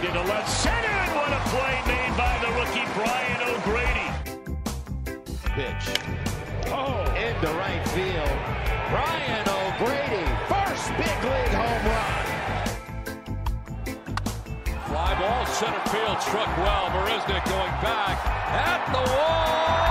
lined into left center, and what a play made by the rookie Brian O'Grady. Pitch. Oh, into right field. Brian O'Grady, first big league home run. Fly ball, center field, struck well. Marisnick going back at the wall.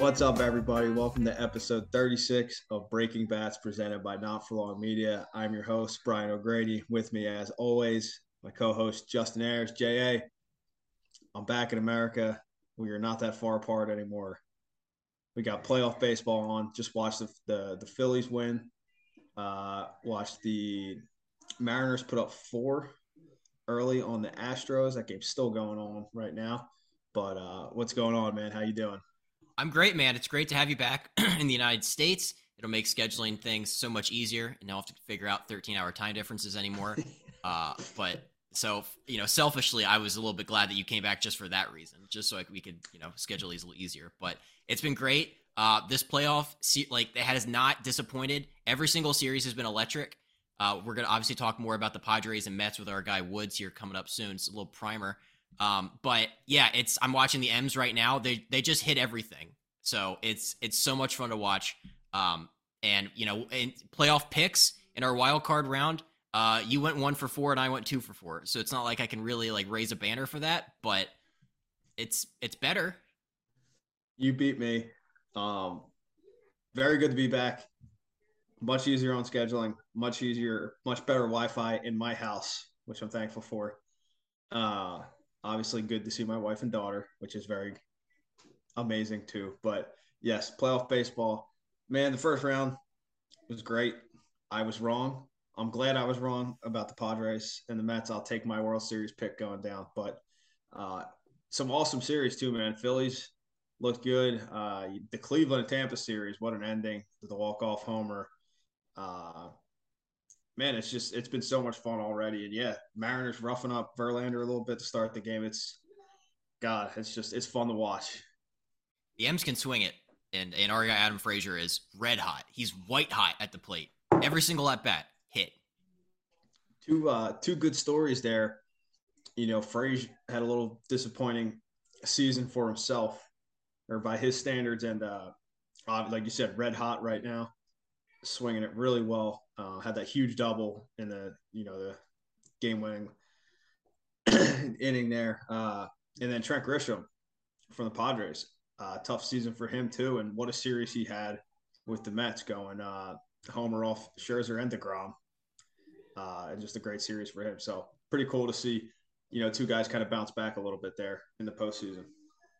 What's up, everybody? Welcome to episode 36 of Breaking Bats presented by Not For Long Media. I'm your host, Brian O'Grady. With me, as always, my co host, Justin Ayers. J.A., I'm back in America. We are not that far apart anymore. We got playoff baseball on. Just watched the, the, the Phillies win. Uh, watched the Mariners put up four early on the Astros. That game's still going on right now. But uh, what's going on, man? How you doing? I'm great, man. It's great to have you back in the United States. It'll make scheduling things so much easier, and I don't have to figure out 13 hour time differences anymore. uh, but so you know, selfishly, I was a little bit glad that you came back just for that reason, just so like, we could you know schedule these a little easier. But it's been great. Uh, this playoff, like, it has not disappointed. Every single series has been electric. Uh, we're gonna obviously talk more about the Padres and Mets with our guy Woods here coming up soon. It's a little primer. Um, but yeah, it's I'm watching the M's right now. They they just hit everything. So it's it's so much fun to watch. Um, and you know, in playoff picks in our wild card round, uh, you went one for four and I went two for four. So it's not like I can really like raise a banner for that, but it's it's better. You beat me. Um, very good to be back. Much easier on scheduling. Much easier. Much better Wi-Fi in my house, which I'm thankful for. Uh, obviously good to see my wife and daughter, which is very amazing too. But yes, playoff baseball. Man, the first round was great. I was wrong. I'm glad I was wrong about the Padres and the Mets. I'll take my World Series pick going down. But uh, some awesome series too, man. Phillies looked good. Uh, the Cleveland and Tampa series, what an ending! The walk off homer. Uh, man, it's just it's been so much fun already. And yeah, Mariners roughing up Verlander a little bit to start the game. It's God, it's just it's fun to watch. The M's can swing it, and and our guy Adam Frazier is red hot. He's white hot at the plate. Every single at bat hit. Two uh two good stories there. You know, Frazier had a little disappointing season for himself, or by his standards, and uh, like you said, red hot right now, swinging it really well. Uh, had that huge double in the you know the game winning inning there, uh, and then Trent Grisham from the Padres. Uh, tough season for him too, and what a series he had with the Mets going uh, homer off Scherzer and Degrom, uh, and just a great series for him. So pretty cool to see, you know, two guys kind of bounce back a little bit there in the postseason.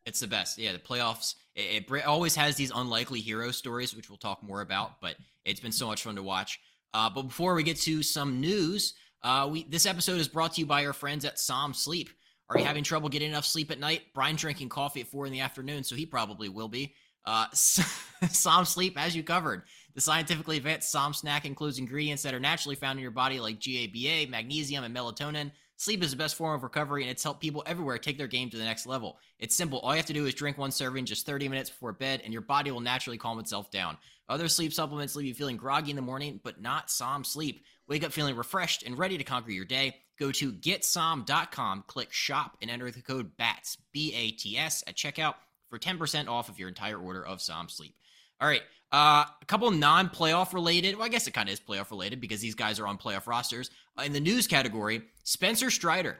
It's the best. Yeah, the playoffs. It, it, always has these unlikely hero stories, which we'll talk more about. But it's been so much fun to watch. Uh, but before we get to some news, uh, we this episode is brought to you by our friends at Som Sleep. Are you having trouble getting enough sleep at night? Brian drinking coffee at four in the afternoon, so he probably will be. Uh, Som Sleep as you covered. The scientifically advanced Som snack includes ingredients that are naturally found in your body like GABA, magnesium, and melatonin. Sleep is the best form of recovery, and it's helped people everywhere take their game to the next level. It's simple. All you have to do is drink one serving just 30 minutes before bed, and your body will naturally calm itself down. Other sleep supplements leave you feeling groggy in the morning, but not Som Sleep. Wake up feeling refreshed and ready to conquer your day. Go to getsom.com, click shop, and enter the code BATS, B A T S, at checkout for 10% off of your entire order of Som Sleep. All right, uh, a couple non playoff related, well, I guess it kind of is playoff related because these guys are on playoff rosters. Uh, in the news category, Spencer Strider.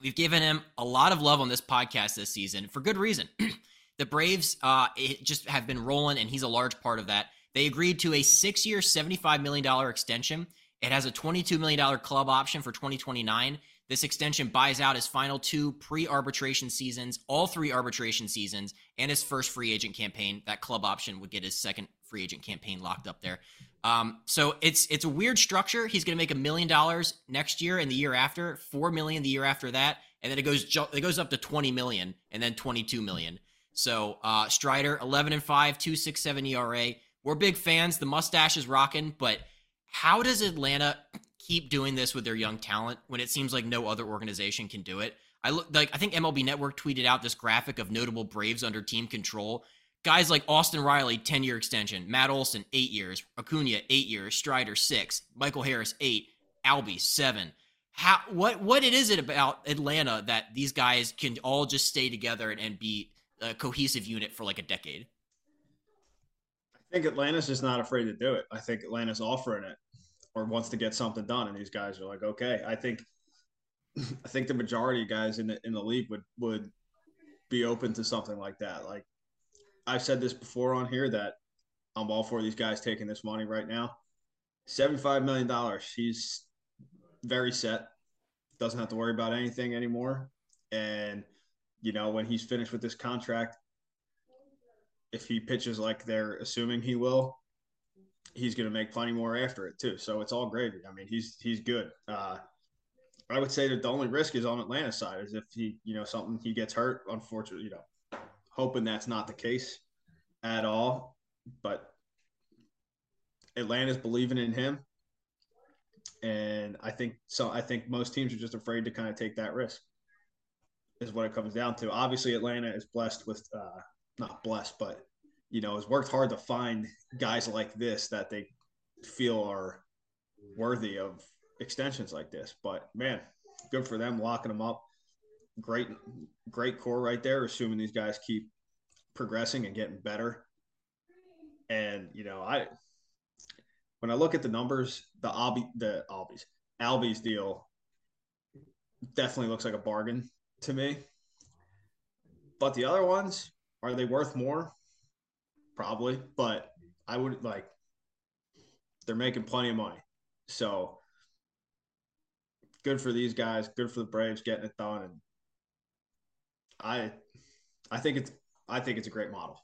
We've given him a lot of love on this podcast this season for good reason. the Braves uh, just have been rolling, and he's a large part of that. They agreed to a six year, $75 million extension it has a $22 million club option for 2029. This extension buys out his final two pre arbitration seasons, all three arbitration seasons, and his first free agent campaign. That club option would get his second free agent campaign locked up there. Um, so it's it's a weird structure. He's going to make a million dollars next year and the year after, four million the year after that, and then it goes it goes up to 20 million and then 22 million. So uh, Strider, 11 and five, two six seven ERA. We're big fans. The mustache is rocking, but how does Atlanta keep doing this with their young talent when it seems like no other organization can do it? I look like I think MLB Network tweeted out this graphic of notable Braves under team control. guys like Austin Riley, 10 year extension, Matt Olson, eight years, Acuna, eight years, Strider, six, Michael Harris, eight, Albie, seven. How what what it is it about Atlanta that these guys can all just stay together and, and be a cohesive unit for like a decade? I think Atlanta's just not afraid to do it. I think Atlanta's offering it or wants to get something done, and these guys are like, okay. I think I think the majority of guys in the in the league would would be open to something like that. Like I've said this before on here that I'm all for these guys taking this money right now. $75 million. He's very set, doesn't have to worry about anything anymore. And, you know, when he's finished with this contract, if he pitches like they're assuming he will, he's going to make plenty more after it too. So it's all gravy. I mean, he's he's good. Uh, I would say that the only risk is on Atlanta's side is if he, you know, something he gets hurt. Unfortunately, you know, hoping that's not the case at all. But Atlanta's believing in him and I think so. I think most teams are just afraid to kind of take that risk. Is what it comes down to. Obviously, Atlanta is blessed with, uh, not blessed, but you know, has worked hard to find guys like this that they feel are worthy of extensions like this. But man, good for them locking them up. Great, great core right there. Assuming these guys keep progressing and getting better. And you know, I when I look at the numbers, the Albie, the Albies, Albie's deal definitely looks like a bargain to me. But the other ones, are they worth more? Probably, but I would like they're making plenty of money. So good for these guys, good for the Braves getting it done and I I think it's I think it's a great model.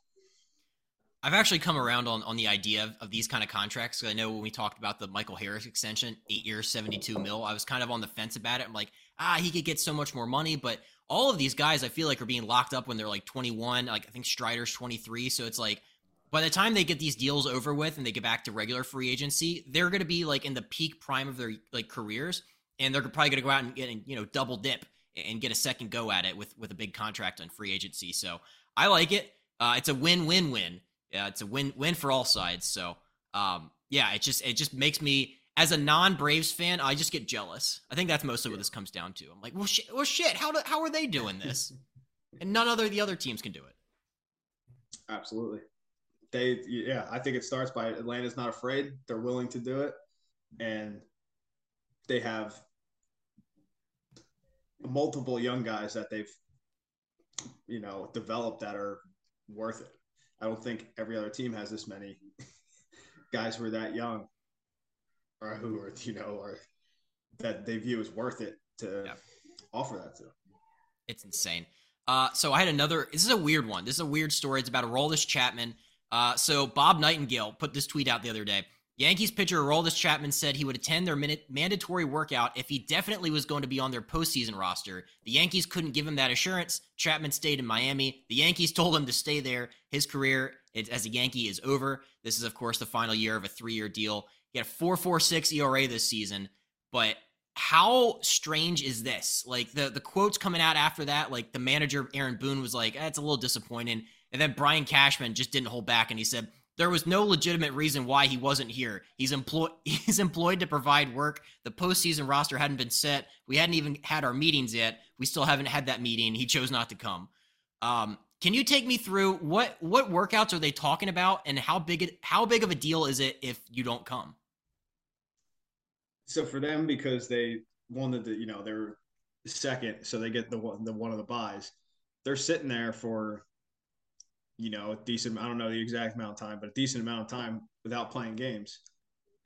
I've actually come around on, on the idea of, of these kind of contracts. I know when we talked about the Michael Harris extension, eight years, 72 mil, I was kind of on the fence about it. I'm like, ah, he could get so much more money. But all of these guys, I feel like, are being locked up when they're like 21. Like, I think Strider's 23. So it's like, by the time they get these deals over with and they get back to regular free agency, they're going to be like in the peak prime of their like careers. And they're probably going to go out and get, you know, double dip and get a second go at it with, with a big contract on free agency. So I like it. Uh, it's a win win win yeah, it's a win win for all sides. So um, yeah, it just it just makes me as a non Braves fan, I just get jealous. I think that's mostly what this comes down to. I'm like, well, shit, well, shit. How do, how are they doing this? and none other the other teams can do it. Absolutely. They yeah, I think it starts by Atlanta's not afraid. They're willing to do it, and they have multiple young guys that they've you know developed that are worth it. I don't think every other team has this many guys who are that young or who are, you know, or that they view as worth it to yeah. offer that to. It's insane. Uh, so I had another. This is a weird one. This is a weird story. It's about Aroldis Chapman. Uh, so Bob Nightingale put this tweet out the other day. Yankees pitcher Aroldis Chapman said he would attend their minute mandatory workout if he definitely was going to be on their postseason roster. The Yankees couldn't give him that assurance. Chapman stayed in Miami. The Yankees told him to stay there. His career as a Yankee is over. This is, of course, the final year of a three year deal. He had a 4.46 ERA this season, but how strange is this? Like the the quotes coming out after that, like the manager Aaron Boone was like, "That's eh, a little disappointing," and then Brian Cashman just didn't hold back and he said there was no legitimate reason why he wasn't here. He's employed he's employed to provide work. The postseason roster hadn't been set. We hadn't even had our meetings yet. We still haven't had that meeting. He chose not to come. Um, can you take me through what what workouts are they talking about and how big it, how big of a deal is it if you don't come? So for them, because they wanted to, you know, they're second, so they get the one the one of the buys. They're sitting there for you know, a decent, I don't know the exact amount of time, but a decent amount of time without playing games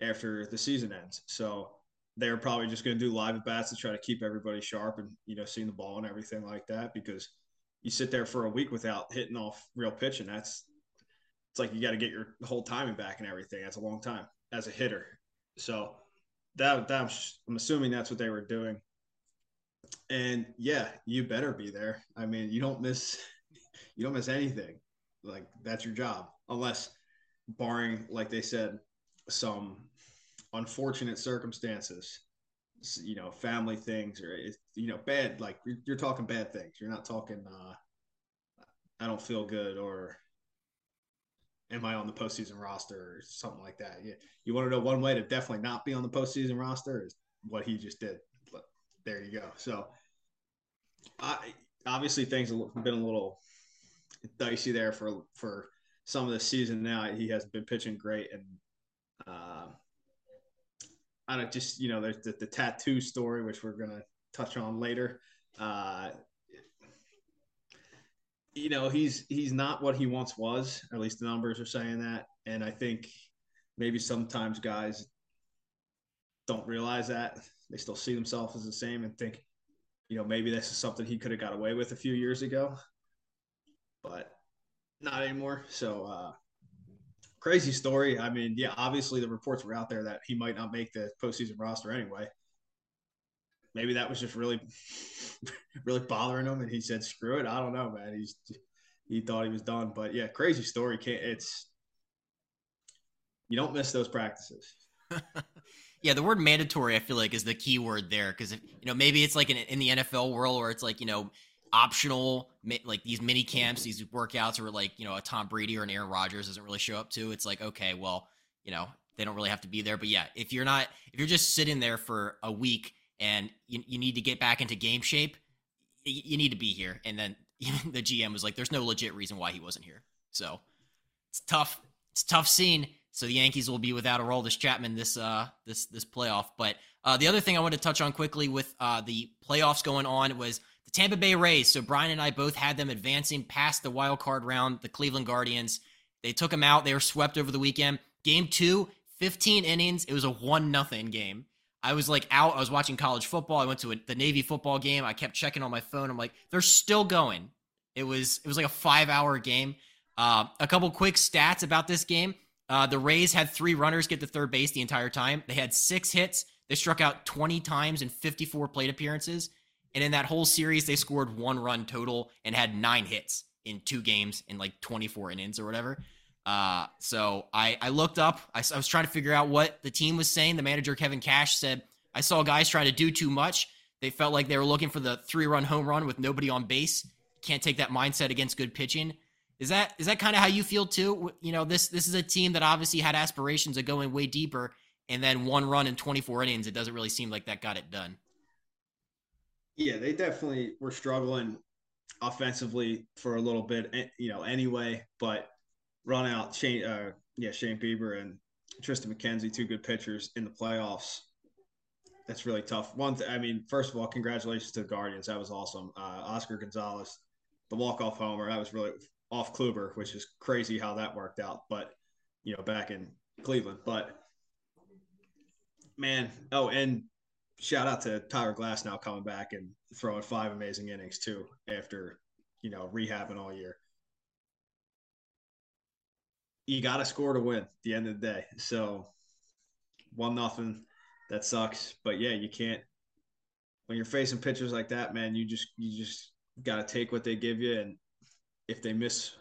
after the season ends. So they're probably just going to do live at bats to try to keep everybody sharp and, you know, seeing the ball and everything like that because you sit there for a week without hitting off real pitch. And that's, it's like you got to get your whole timing back and everything. That's a long time as a hitter. So that, that I'm, I'm assuming that's what they were doing. And yeah, you better be there. I mean, you don't miss, you don't miss anything like that's your job, unless barring, like they said, some unfortunate circumstances, you know, family things or you know, bad. Like you're, talking bad things. You're not talking. uh I don't feel good or am I on the postseason roster or something like that. You, you want to know one way to definitely not be on the postseason roster is what he just did. But There you go. So, I obviously things have been a little dicey there for for some of the season. Now he has been pitching great, and uh, I don't just you know there's the, the tattoo story, which we're gonna touch on later. Uh, you know he's he's not what he once was. At least the numbers are saying that, and I think maybe sometimes guys don't realize that they still see themselves as the same and think, you know, maybe this is something he could have got away with a few years ago, but not anymore. So uh, crazy story. I mean, yeah, obviously the reports were out there that he might not make the postseason roster anyway. Maybe that was just really, really bothering him, and he said, "Screw it." I don't know, man. He's he thought he was done, but yeah, crazy story. Can't it's you don't miss those practices. yeah, the word mandatory I feel like is the key word there because you know maybe it's like in, in the NFL world where it's like you know optional like these mini camps, these workouts, or like you know a Tom Brady or an Aaron Rodgers doesn't really show up to. It's like okay, well you know they don't really have to be there, but yeah, if you're not if you're just sitting there for a week and you, you need to get back into game shape, you, you need to be here. And then the GM was like, "There's no legit reason why he wasn't here." So it's tough. It's tough scene. So the Yankees will be without a Aroldis Chapman this uh this this playoff. But uh, the other thing I want to touch on quickly with uh, the playoffs going on was the Tampa Bay Rays. So Brian and I both had them advancing past the wild card round. The Cleveland Guardians. They took them out. They were swept over the weekend. Game two, 15 innings. It was a one nothing game. I was like out. I was watching college football. I went to a, the Navy football game. I kept checking on my phone. I'm like, they're still going. It was it was like a five hour game. Uh, a couple quick stats about this game. Uh, the Rays had three runners get to third base the entire time. They had six hits. They struck out 20 times in 54 plate appearances. And in that whole series, they scored one run total and had nine hits in two games in like 24 innings or whatever. Uh, so I, I looked up, I, I was trying to figure out what the team was saying. The manager, Kevin Cash, said, I saw guys trying to do too much. They felt like they were looking for the three run home run with nobody on base. Can't take that mindset against good pitching. Is that is that kind of how you feel too? You know, this this is a team that obviously had aspirations of going way deeper, and then one run in 24 innings, it doesn't really seem like that got it done. Yeah, they definitely were struggling offensively for a little bit, eh, you know. Anyway, but run out Shane, uh, yeah, Shane Bieber and Triston McKenzie, two good pitchers in the playoffs. That's really tough. One, th- I mean, first of all, congratulations to the Guardians. That was awesome. Uh, Oscar Gonzalez, the walk off homer, that was really off Kluber, which is crazy how that worked out. But you know, back in Cleveland. But man, oh, and shout out to Tyler Glasnow coming back and throwing five amazing innings too after you know rehabbing all year. You got to score to win at the end of the day. So one nothing, that sucks. But yeah, you can't when you're facing pitchers like that, man. You just you just got to take what they give you and if they miss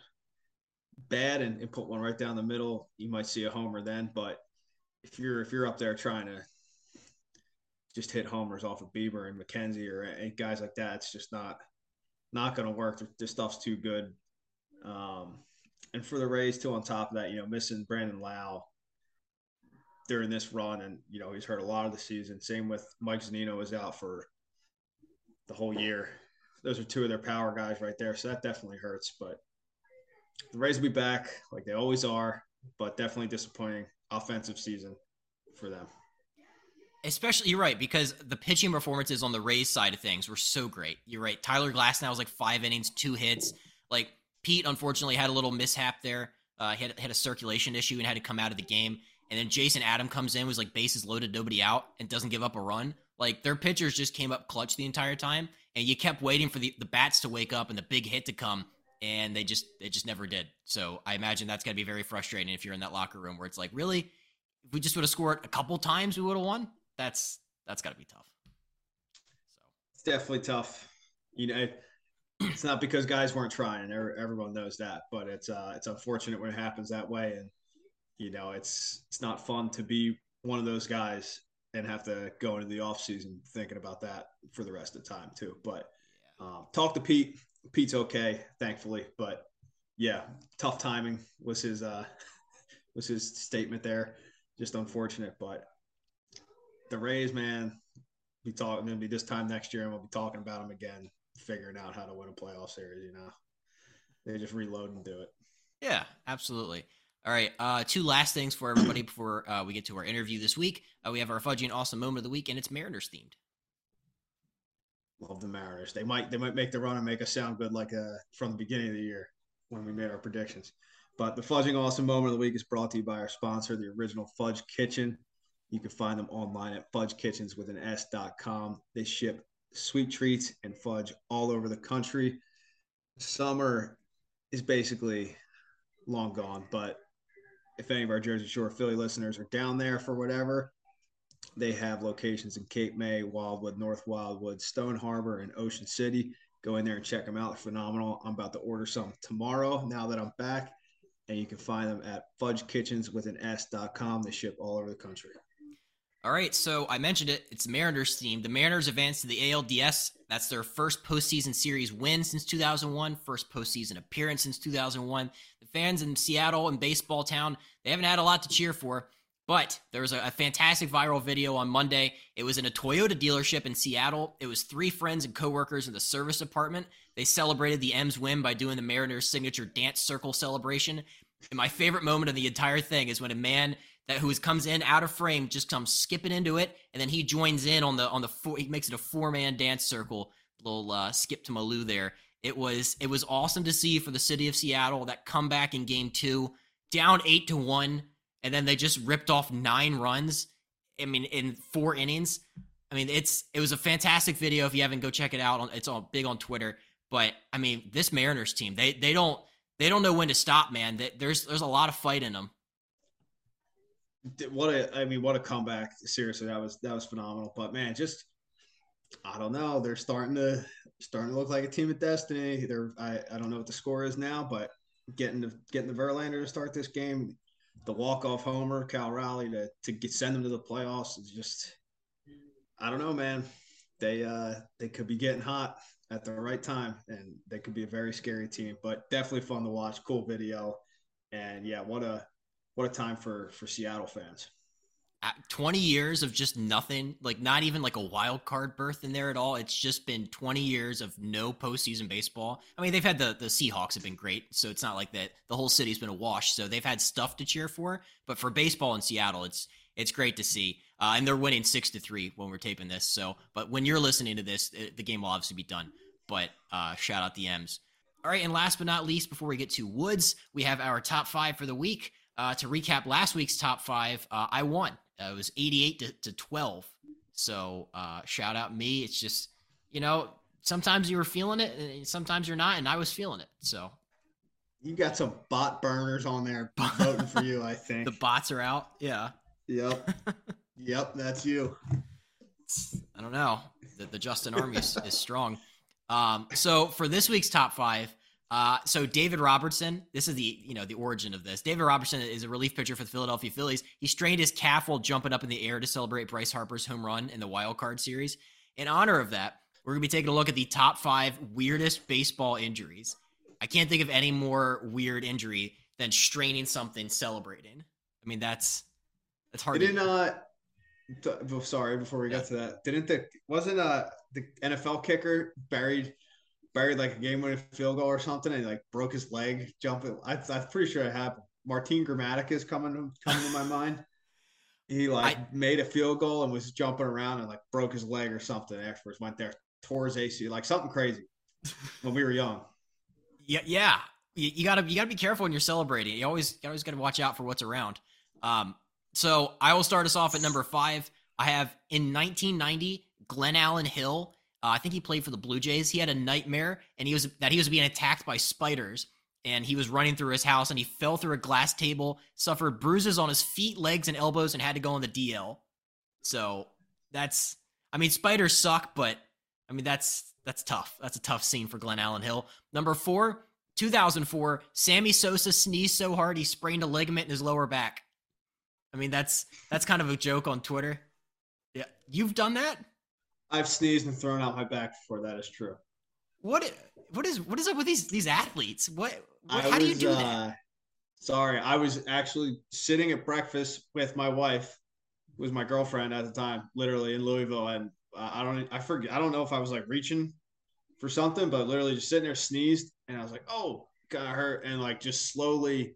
bad and, and, put one right down the middle, you might see a homer then. But if you're if you're up there trying to just hit homers off of Bieber and McKenzie or guys like that, it's just not not going to work. This stuff's too good. Um, and for the Rays, too, on top of that, you know, missing Brandon Lowe during this run, and you know he's hurt a lot of the season. Same with Mike Zunino is out for the whole year those are two of their power guys right there. So that definitely hurts. But the Rays will be back like they always are, but definitely disappointing offensive season for them. Especially, you're right, because the pitching performances on the Rays side of things were so great. You're right. Tyler Glasnow was like five innings, two hits. Like Pete, unfortunately, had a little mishap there. Uh, he had, had a circulation issue and had to come out of the game. And then Jason Adam comes in, was like bases loaded, nobody out, and doesn't give up a run. Like their pitchers just came up clutch the entire time, and you kept waiting for the, the bats to wake up and the big hit to come, and they just they just never did. So I imagine that's gonna be very frustrating if you're in that locker room where it's like, really, if we just would have scored a couple times, we would have won. That's that's got to be tough. So it's definitely tough. You know, it's not because guys weren't trying. Everyone knows that, but it's uh, it's unfortunate when it happens that way, and you know, it's it's not fun to be one of those guys and have to go into the off season thinking about that for the rest of the time too. But um, talk to Pete. Pete's okay, thankfully, but yeah, tough timing was his uh was his statement there. Just unfortunate, but the Rays, man, be talking maybe this time next year, and we'll be talking about them again, figuring out how to win a playoff series. You know, they just reload and do it. Yeah, absolutely. All right, uh, two last things for everybody before uh, we get to our interview this week. Uh, we have our fudgy and awesome moment of the week, and it's Mariners themed. Love the Mariners. They might they might make the run and make us sound good like uh, from the beginning of the year when we made our predictions. But the fudging awesome moment of the week is brought to you by our sponsor, the Original Fudge Kitchen. You can find them online at fudgekitchens. They ship sweet treats and fudge all over the country. Summer is basically long gone, but if any of our Jersey Shore Philly listeners are down there for whatever, they have locations in Cape May, Wildwood, North Wildwood, Stone Harbor, and Ocean City. Go in there and check them out. Phenomenal. I'm about to order some tomorrow now that I'm back. And you can find them at fudgekitchens. They ship all over the country. All right, so I mentioned it. It's Mariners team. The Mariners advanced to the ALDS. That's their first postseason series win since 2001, first postseason appearance since 2001. The fans in Seattle and baseball town, they haven't had a lot to cheer for, but there was a, a fantastic viral video on Monday. It was in a Toyota dealership in Seattle. It was three friends and coworkers in the service department. They celebrated the M's win by doing the Mariners' signature dance circle celebration. And my favorite moment of the entire thing is when a man that who comes in out of frame just comes skipping into it, and then he joins in on the on the four. He makes it a four man dance circle. Little uh, skip to Malou there. It was it was awesome to see for the city of Seattle that comeback in game two, down eight to one, and then they just ripped off nine runs. I mean, in four innings. I mean, it's it was a fantastic video. If you haven't, go check it out. It's all big on Twitter. But I mean, this Mariners team, they they don't they don't know when to stop, man. There's there's a lot of fight in them what a I mean, what a comeback! Seriously, that was that was phenomenal. But man, just I don't know. They're starting to starting to look like a team of destiny. They're I, I don't know what the score is now, but getting the getting the Verlander to start this game, the walk off homer, Cal Raleigh to to get, send them to the playoffs is just I don't know, man. They uh they could be getting hot at the right time, and they could be a very scary team. But definitely fun to watch. Cool video, and yeah, what a what a time for for Seattle fans. 20 years of just nothing, like not even like a wild card berth in there at all. It's just been 20 years of no postseason baseball. I mean, they've had the the Seahawks have been great, so it's not like that the whole city's been a wash. So they've had stuff to cheer for, but for baseball in Seattle, it's it's great to see. Uh, and they're winning six to three when we're taping this. So, but when you're listening to this, it, the game will obviously be done. But uh, shout out the M's. All right, and last but not least, before we get to Woods, we have our top five for the week. Uh, to recap last week's top five, uh, I won. Uh, it was 88 to, to 12. So uh, shout out me. It's just, you know, sometimes you were feeling it, and sometimes you're not, and I was feeling it. So you got some bot burners on there voting for you, I think. the bots are out. Yeah. Yep. yep, that's you. I don't know. The, the Justin Army is, is strong. Um, so for this week's top five, uh, so David Robertson, this is the you know the origin of this. David Robertson is a relief pitcher for the Philadelphia Phillies. He strained his calf while jumping up in the air to celebrate Bryce Harper's home run in the wild card series. In honor of that, we're gonna be taking a look at the top five weirdest baseball injuries. I can't think of any more weird injury than straining something celebrating. I mean that's that's hard. Didn't uh, th- sorry before we yeah. got to that. Didn't the wasn't uh the NFL kicker buried? Buried like a game winning field goal or something and like broke his leg jumping. I, am pretty sure it happened. Martin Gramatica is coming to, coming to my mind. He like I, made a field goal and was jumping around and like broke his leg or something afterwards. Went there, tore his AC, like something crazy when we were young. Yeah, yeah. You, you, gotta you gotta be careful when you're celebrating. You always you always gotta watch out for what's around. Um, so I will start us off at number five. I have in 1990 Glenallen Hill uh, I think he played for the Blue Jays. He had a nightmare, and he was that he was being attacked by spiders, and he was running through his house, and he fell through a glass table, suffered bruises on his feet, legs, and elbows, and had to go on the DL. So that's, I mean, spiders suck, but I mean that's that's tough. That's a tough scene for Glenallen Hill. Number four, 2004, Sammy Sosa sneezed so hard he sprained a ligament in his lower back. I mean, that's that's kind of a joke on Twitter. Yeah, you've done that. I've sneezed and thrown out my back before. That is true. What what is what is up with these these athletes? What How I do you was, do that? uh, sorry, I was actually sitting at breakfast with my wife, who was my girlfriend at the time, literally in Louisville, and uh, I don't, I forget, I don't know if I was like reaching for something, but literally just sitting there, sneezed, and I was like, oh, got hurt, and like just slowly.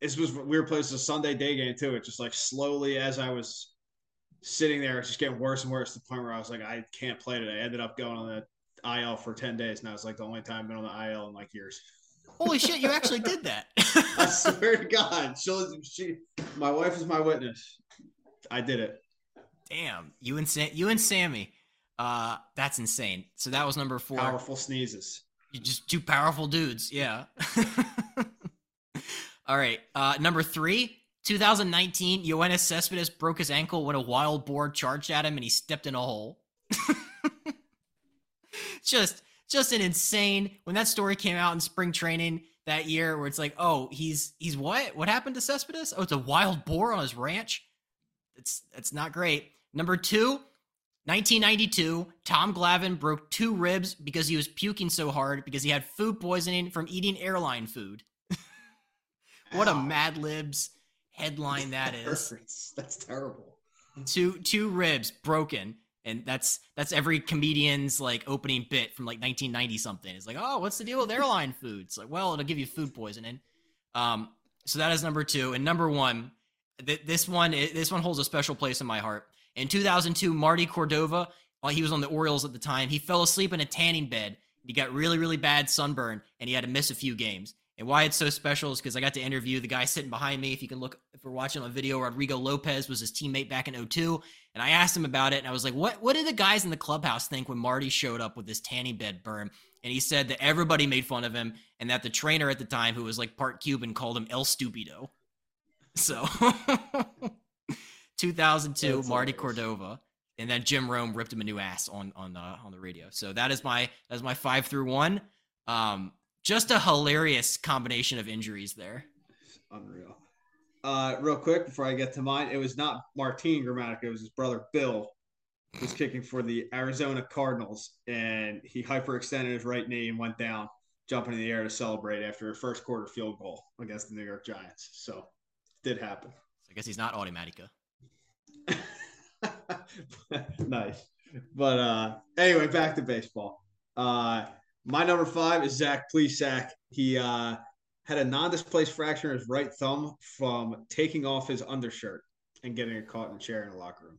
This was weird place. It's a Sunday day game too. It just like slowly as I was sitting there, it's just getting worse and worse to the point where I was like, I can't play today. I ended up going on the IL for 10 days. and Now it's like the only time I've been on the IL in like years. Holy shit, you actually did that. I swear to God. She'll, she, my wife is my witness. I did it. Damn, you and Sam, you and Sammy. Uh, that's insane. So that was number four. Powerful sneezes. You just two powerful dudes. Yeah. All right. Uh, number three, 2019, Yoenis Cespedes broke his ankle when a wild boar charged at him and he stepped in a hole. just, just an insane. When that story came out in spring training that year, where it's like, oh, he's he's what? What happened to Cespedes? Oh, it's a wild boar on his ranch. It's it's not great. Number two, 1992, Tom Glavine broke two ribs because he was puking so hard because he had food poisoning from eating airline food. what a Mad Libs headline that is. That's, that's terrible. Two two ribs broken, and that's that's every comedian's like opening bit from like 1990 something. It's like, oh, what's the deal with airline food? It's like, well, it'll give you food poisoning. Um, so that is number two, and number one, th- this one this one holds a special place in my heart. In 2002, Marty Cordova, while he was on the Orioles at the time, he fell asleep in a tanning bed. He got really, really bad sunburn, and he had to miss a few games. And why it's so special is because I got to interview the guy sitting behind me. If you can look, if we're watching on video, Rodrigo Lopez was his teammate back in 02. And I asked him about it, and I was like, "What? What did the guys in the clubhouse think when Marty showed up with this tanning bed burn?" And he said that everybody made fun of him, and that the trainer at the time, who was like part Cuban, called him El Stupido. So, 2002, That's Marty hilarious. Cordova, and then Jim Rome ripped him a new ass on on uh, on the radio. So that is my that is my five through one. Um, just a hilarious combination of injuries there. Unreal. Uh, real quick before I get to mine, it was not Martin Gramatica, it was his brother Bill who was kicking for the Arizona Cardinals, and he hyperextended his right knee and went down, jumping in the air to celebrate after a first quarter field goal against the New York Giants. So did happen. So I guess he's not Automatica. nice. But uh anyway, back to baseball. Uh my number five is Zach Plesac. He uh had a non-displaced fracture in his right thumb from taking off his undershirt and getting caught in a chair in the locker room.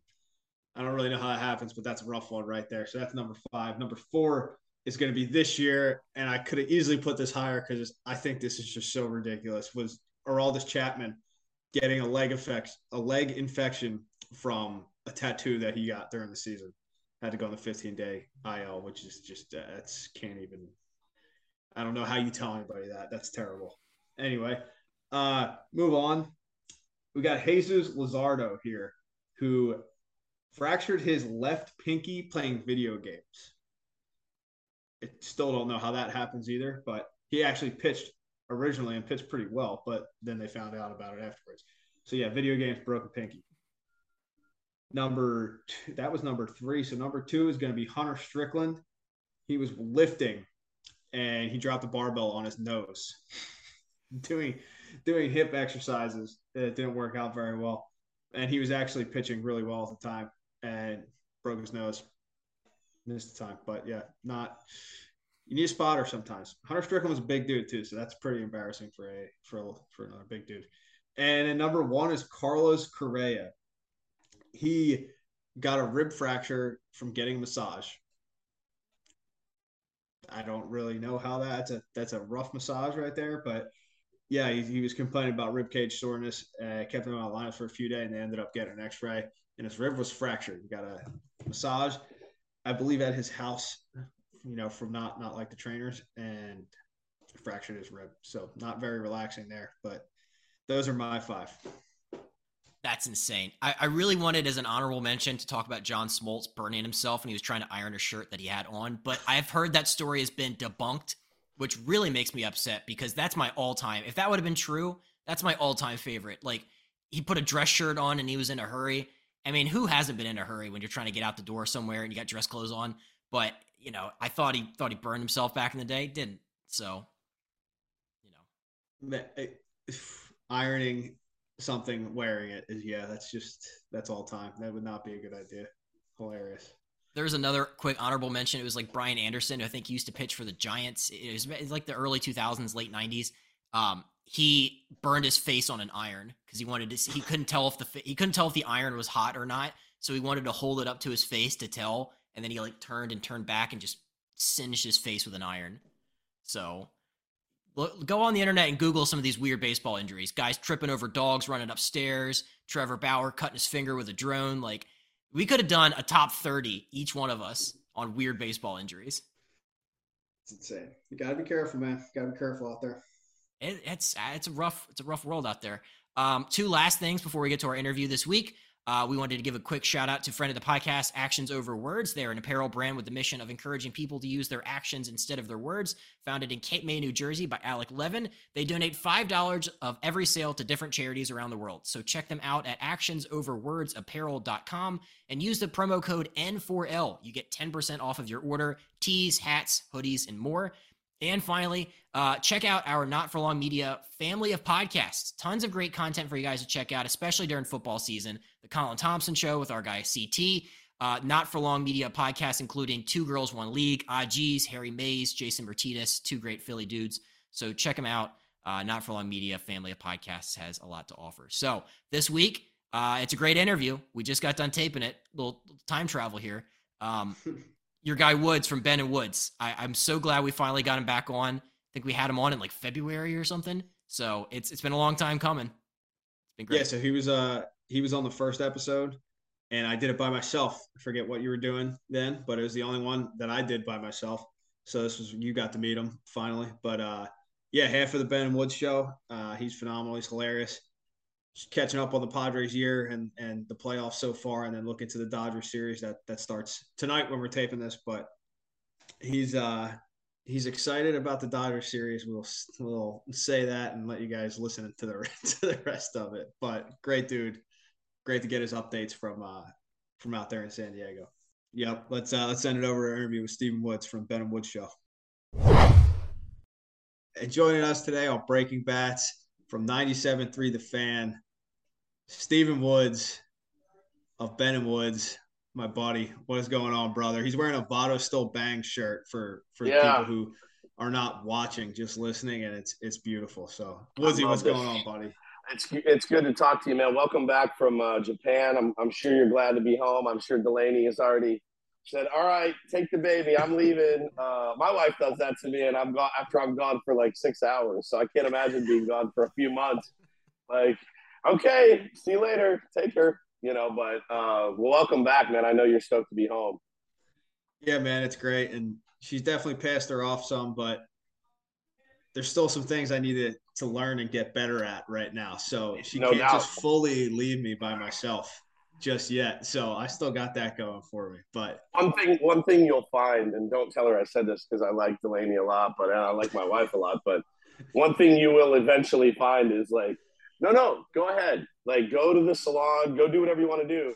I don't really know how that happens, but that's a rough one right there. So that's number five. Number four is going to be this year, and I could have easily put this higher because I think this is just so ridiculous. Was Aroldis Chapman getting a leg effect, a leg infection from a tattoo that he got during the season? Had to go on the 15 day IL, which is just uh, that's can't even. I don't know how you tell anybody that. That's terrible. Anyway, uh, move on. We got Jesus Luzardo here, who fractured his left pinky playing video games. I still don't know how that happens either, but he actually pitched originally and pitched pretty well, but then they found out about it afterwards. So yeah, video games broken pinky. Number two, that was number three. So number two is going to be Hunter Strickland. He was lifting and he dropped the barbell on his nose, doing doing hip exercises. It didn't work out very well, and he was actually pitching really well at the time and broke his nose. Missed the time, but yeah, not. You need a spotter sometimes. Hunter Strickland was a big dude too, so that's pretty embarrassing for a for for another big dude. And number one is Carlos Correa. He got a rib fracture from getting a massage. I don't really know how that, that's a that's a rough massage right there, but yeah, he, he was complaining about rib cage soreness. Uh, kept him on the lineup for a few days, and they ended up getting an X-ray, and his rib was fractured. He got a massage, I believe, at his house. You know, from not not like the trainers, and fractured his rib. So not very relaxing there. But those are my five. That's insane. I, I really wanted, as an honorable mention, to talk about John Smoltz burning himself when he was trying to iron a shirt that he had on. But I've heard that story has been debunked, which really makes me upset because that's my all time. If that would have been true, that's my all time favorite. Like, he put a dress shirt on and he was in a hurry. I mean, who hasn't been in a hurry when you're trying to get out the door somewhere and you got dress clothes on? But, you know, I thought he thought he burned himself back in the day. Didn't. So you know. Eh, ironing something, wearing it is yeah. That's just that's all time. That would not be a good idea. Hilarious. There's another quick honorable mention. It was like Brian Anderson, I think used to pitch for the Giants. It was, it was like the early 2000s, late 90s. Um, he burned his face on an iron because he wanted to. He couldn't tell if the he couldn't tell if the iron was hot or not, so he wanted to hold it up to his face to tell. And then he like turned and turned back and just singed his face with an iron. So look, go on the internet and Google some of these weird baseball injuries. Guys tripping over dogs, running upstairs. Trevor Bauer cutting his finger with a drone. Like we could have done a top 30, each one of us, on weird baseball injuries. It's insane. You gotta be careful, man. You gotta be careful out there. It, it's it's a rough it's a rough world out there. Um, two last things before we get to our interview this week. Uh, we wanted to give a quick shout out to friend of the podcast, Actions Over Words. They're an apparel brand with the mission of encouraging people to use their actions instead of their words. Founded in Cape May, New Jersey by Alec Levin. They donate $5 of every sale to different charities around the world. So check them out at actionsoverwordsapparel.com and use the promo code N4L. You get 10% off of your order, tees, hats, hoodies, and more. And finally, uh, check out our Not For Long Media family of podcasts. Tons of great content for you guys to check out, especially during football season. The Colin Thompson Show with our guy CT, uh, Not For Long Media podcasts, including Two Girls, One League, Ajiz, Harry Mays, Jason Martinez, two great Philly dudes. So check them out. Uh, Not For Long Media family of podcasts has a lot to offer. So this week, uh, it's a great interview. We just got done taping it. Little time travel here. Um, your guy Woods from Ben and Woods. I, am so glad we finally got him back on. I think we had him on in like February or something. So it's it's been a long time coming. It's been great. Yeah, so he was uh he was on the first episode and I did it by myself. I forget what you were doing then, but it was the only one that I did by myself. So this was you got to meet him finally. But uh yeah, half of the Ben and Woods show. Uh he's phenomenal, he's hilarious catching up on the Padres year and and the playoffs so far, and then look into the Dodgers series that that starts tonight when we're taping this. But he's uh he's excited about the Dodgers series. We'll we'll say that and let you guys listen to the to the rest of it. But great dude, great to get his updates from uh from out there in San Diego. Yep, let's uh let's send it over to an interview with Steven Woods from Ben and Woods Show. And joining us today on Breaking Bats from 97.3 The Fan, Steven Woods of Ben and Woods, my buddy. What is going on, brother? He's wearing a Votto Still Bang shirt for for yeah. people who are not watching, just listening, and it's it's beautiful. So, Woodsy, what's this. going on, buddy? It's it's good to talk to you, man. Welcome back from uh, Japan. I'm I'm sure you're glad to be home. I'm sure Delaney is already said, "All right, take the baby. I'm leaving." Uh, my wife does that to me, and I'm gone after I'm gone for like six hours. So I can't imagine being gone for a few months. Like, okay, see you later. Take her. You know, but uh, welcome back, man. I know you're stoked to be home. Yeah, man, it's great, and she's definitely passed her off some, but there's still some things I need to, to learn and get better at right now. So she no can't doubt. just fully leave me by myself just yet. So I still got that going for me. But one thing, one thing you'll find, and don't tell her I said this because I like Delaney a lot, but I like my wife a lot. But one thing you will eventually find is like, no, no, go ahead. Like, go to the salon, go do whatever you want to do,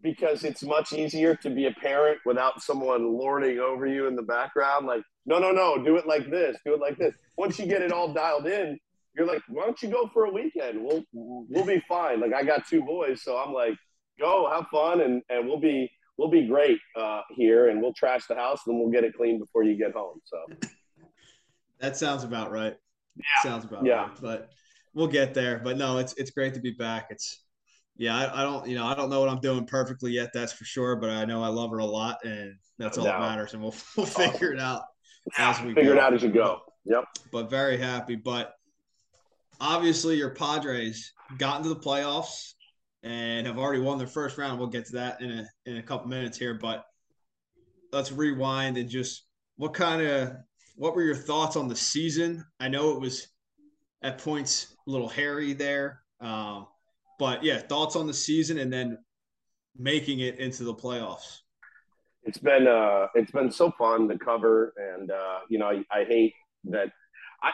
because it's much easier to be a parent without someone lording over you in the background. Like, no, no, no, do it like this, do it like this. Once you get it all dialed in, you're like, why don't you go for a weekend? We'll we'll be fine. Like, I got two boys, so I'm like go have fun and and we'll be we'll be great uh, here and we'll trash the house and then we'll get it clean before you get home so. That sounds about right. Yeah. Sounds about yeah. right but we'll get there but no it's it's great to be back. It's yeah I, I, don't you know i don't know what i'm doing perfectly yet that's for sure but i know i love her a lot and that's all that matters and we'll, we'll figure it out yeah, as we figure go. it out as you go. Yep. But very happy but obviously your padres got into the playoffs and have already won their first round. We'll get to that in a in a couple minutes here, but let's rewind and just what kind of what were your thoughts on the season? I know it was at points a little hairy there, um, but yeah, thoughts on the season and then making it into the playoffs. It's been uh, it's been so fun to cover, and uh, you know I, I hate that I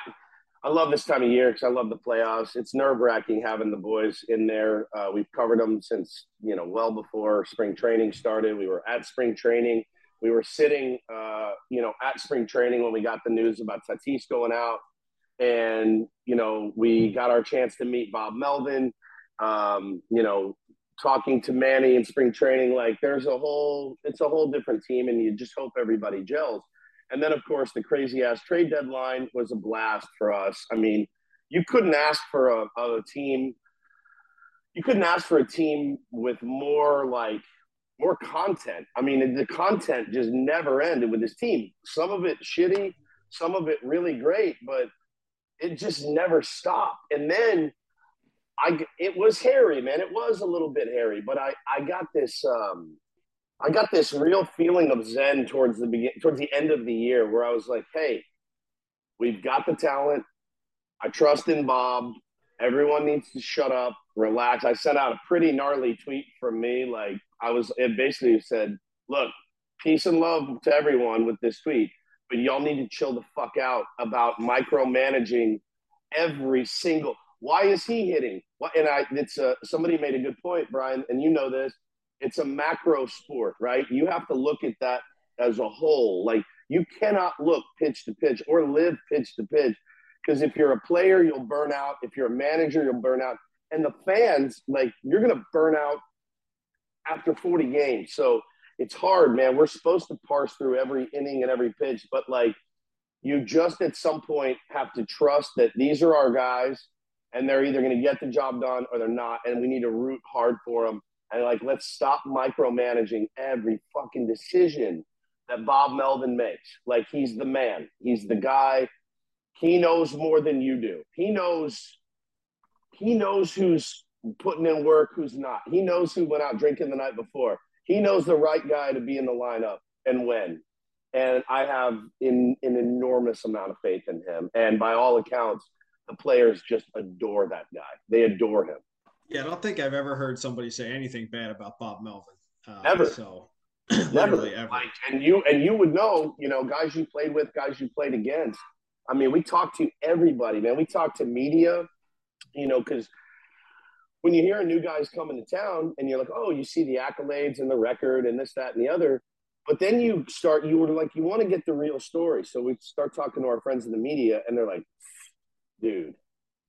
I love this time of year because I love the playoffs. It's nerve wracking having the boys in there. Uh, we've covered them since you know well before spring training started. We were at spring training. We were sitting, uh, you know, at spring training when we got the news about Tatis going out, and you know we got our chance to meet Bob Melvin. Um, you know, talking to Manny in spring training, like there's a whole it's a whole different team, and you just hope everybody gels. And then of course the crazy ass trade deadline was a blast for us. I mean, you couldn't ask for a, a team. You couldn't ask for a team with more like more content. I mean, the content just never ended with this team. Some of it shitty, some of it really great, but it just never stopped. And then I, it was hairy, man. It was a little bit hairy, but I, I got this, um, I got this real feeling of zen towards the begin, towards the end of the year, where I was like, "Hey, we've got the talent. I trust in Bob. Everyone needs to shut up, relax." I sent out a pretty gnarly tweet from me, like I was. It basically said, "Look, peace and love to everyone with this tweet, but y'all need to chill the fuck out about micromanaging every single." Why is he hitting? What? And I, it's somebody made a good point, Brian, and you know this. It's a macro sport, right? You have to look at that as a whole. Like you cannot look pitch to pitch or live pitch to pitch because if you're a player, you'll burn out. If you're a manager, you'll burn out. And the fans, like you're going to burn out after 40 games. So it's hard, man. We're supposed to parse through every inning and every pitch, but like you just at some point have to trust that these are our guys and they're either going to get the job done or they're not. And we need to root hard for them. And like, let's stop micromanaging every fucking decision that Bob Melvin makes. Like, he's the man, he's the guy. He knows more than you do. He knows. He knows who's putting in work, who's not. He knows who went out drinking the night before. He knows the right guy to be in the lineup and when. And I have in an enormous amount of faith in him. And by all accounts, the players just adore that guy. They adore him. Yeah, I don't think I've ever heard somebody say anything bad about Bob Melvin. Uh, Never. So Never. ever. Like, and you and you would know, you know, guys you played with, guys you played against. I mean, we talk to everybody, man. We talk to media, you know, because when you hear a new guy's coming to town and you're like, oh, you see the accolades and the record and this, that, and the other. But then you start, you were like, you want to get the real story. So we start talking to our friends in the media and they're like, dude,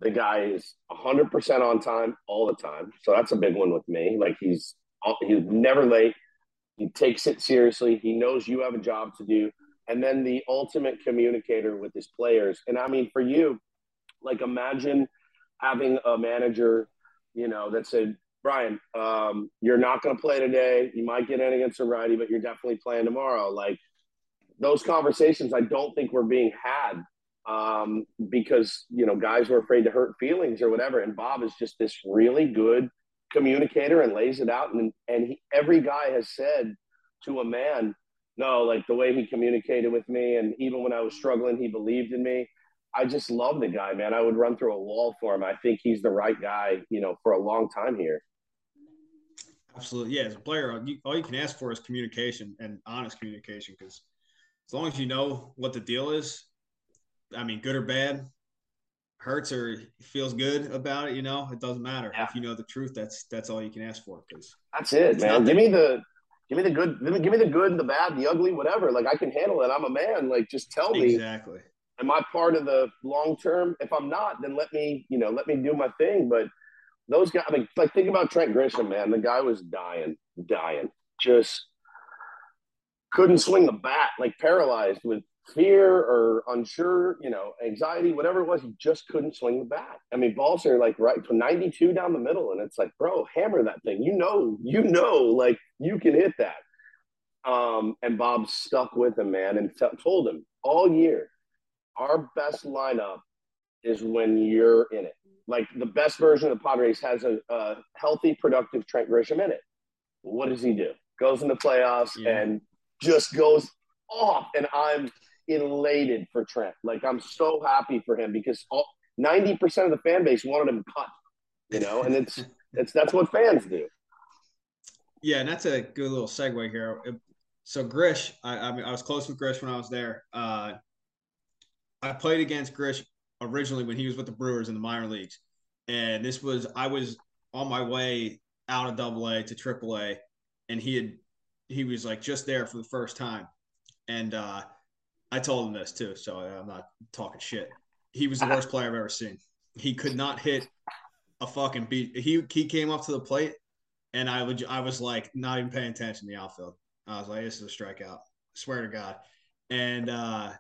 the guy is 100% on time all the time. So that's a big one with me. Like he's he's never late. He takes it seriously. He knows you have a job to do. And then the ultimate communicator with his players. And I mean, for you, like imagine having a manager, you know, that said, Brian, um, you're not going to play today. You might get in against a righty, but you're definitely playing tomorrow. Like those conversations, I don't think were being had um, because you know guys were afraid to hurt feelings or whatever. And Bob is just this really good communicator and lays it out. And and he, every guy has said to a man, no, like the way he communicated with me, and even when I was struggling, he believed in me. I just love the guy, man. I would run through a wall for him. I think he's the right guy, you know, for a long time here. Absolutely, yeah. As a player, you, all you can ask for is communication and honest communication. Because as long as you know what the deal is, I mean, good or bad, hurts or feels good about it, you know, it doesn't matter. Yeah. If you know the truth, that's that's all you can ask for. Because that's it, man. Give me the give me the good, give me the good and the bad, the ugly, whatever. Like I can handle it. I'm a man. Like just tell me exactly. Am I part of the long term? If I'm not, then let me, you know, let me do my thing. But those guys, I mean, like think about Trent Grisham, man. The guy was dying, dying, just couldn't swing the bat, like paralyzed with fear or unsure, you know, anxiety, whatever it was, he just couldn't swing the bat. I mean, balls are like right to 92 down the middle, and it's like, bro, hammer that thing. You know, you know, like you can hit that. Um, and Bob stuck with him, man, and t- told him all year, our best lineup is when you're in it. Like the best version of the Padres has a, a healthy, productive Trent Grisham in it. What does he do? Goes in the playoffs yeah. and just goes off. And I'm elated for Trent. Like I'm so happy for him because all, ninety percent of the fan base wanted him cut. You know, and it's it's that's what fans do. Yeah, and that's a good little segue here. So Grish, I, I mean, I was close with Grish when I was there. Uh, I played against Grish originally when he was with the Brewers in the minor leagues, and this was I was on my way out of Double A to Triple A, and he had he was like just there for the first time, and uh, I told him this too, so I'm not talking shit. he was the worst player I've ever seen. He could not hit a fucking beat. He he came up to the plate, and I would I was like not even paying attention to the outfield. I was like, this is a strikeout. Swear to God. And uh,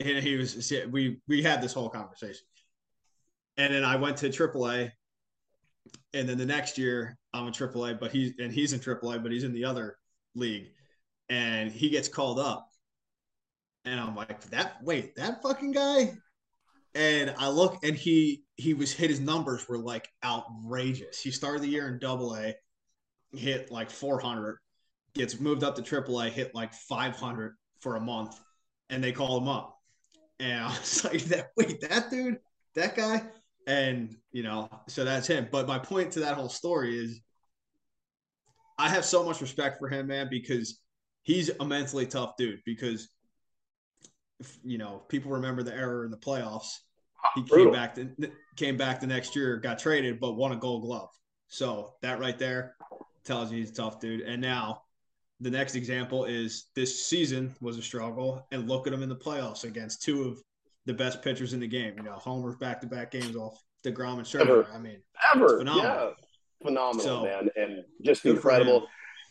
and he was we we had this whole conversation, and then I went to AAA, and then the next year I'm in AAA, but he's and he's in AAA, but he's in the other league, and he gets called up, and I'm like, that wait, that fucking guy and I look and he he was hit his numbers were like outrageous. He started the year in double A, hit like 400, gets moved up to triple A, hit like 500 for a month, and they call him up. And I was like, that wait, that dude, that guy, and you know, so that's him. But my point to that whole story is I have so much respect for him, man, because he's a mentally tough dude because you know, people remember the error in the playoffs. He came back the, came back the next year, got traded, but won a Gold Glove. So that right there tells you he's a tough dude. And now the next example is this season was a struggle, and look at him in the playoffs against two of the best pitchers in the game. You know, homers back to back games off the Degrom and Scherzer. I mean, ever, phenomenal. yeah, phenomenal, so, man, and just incredible,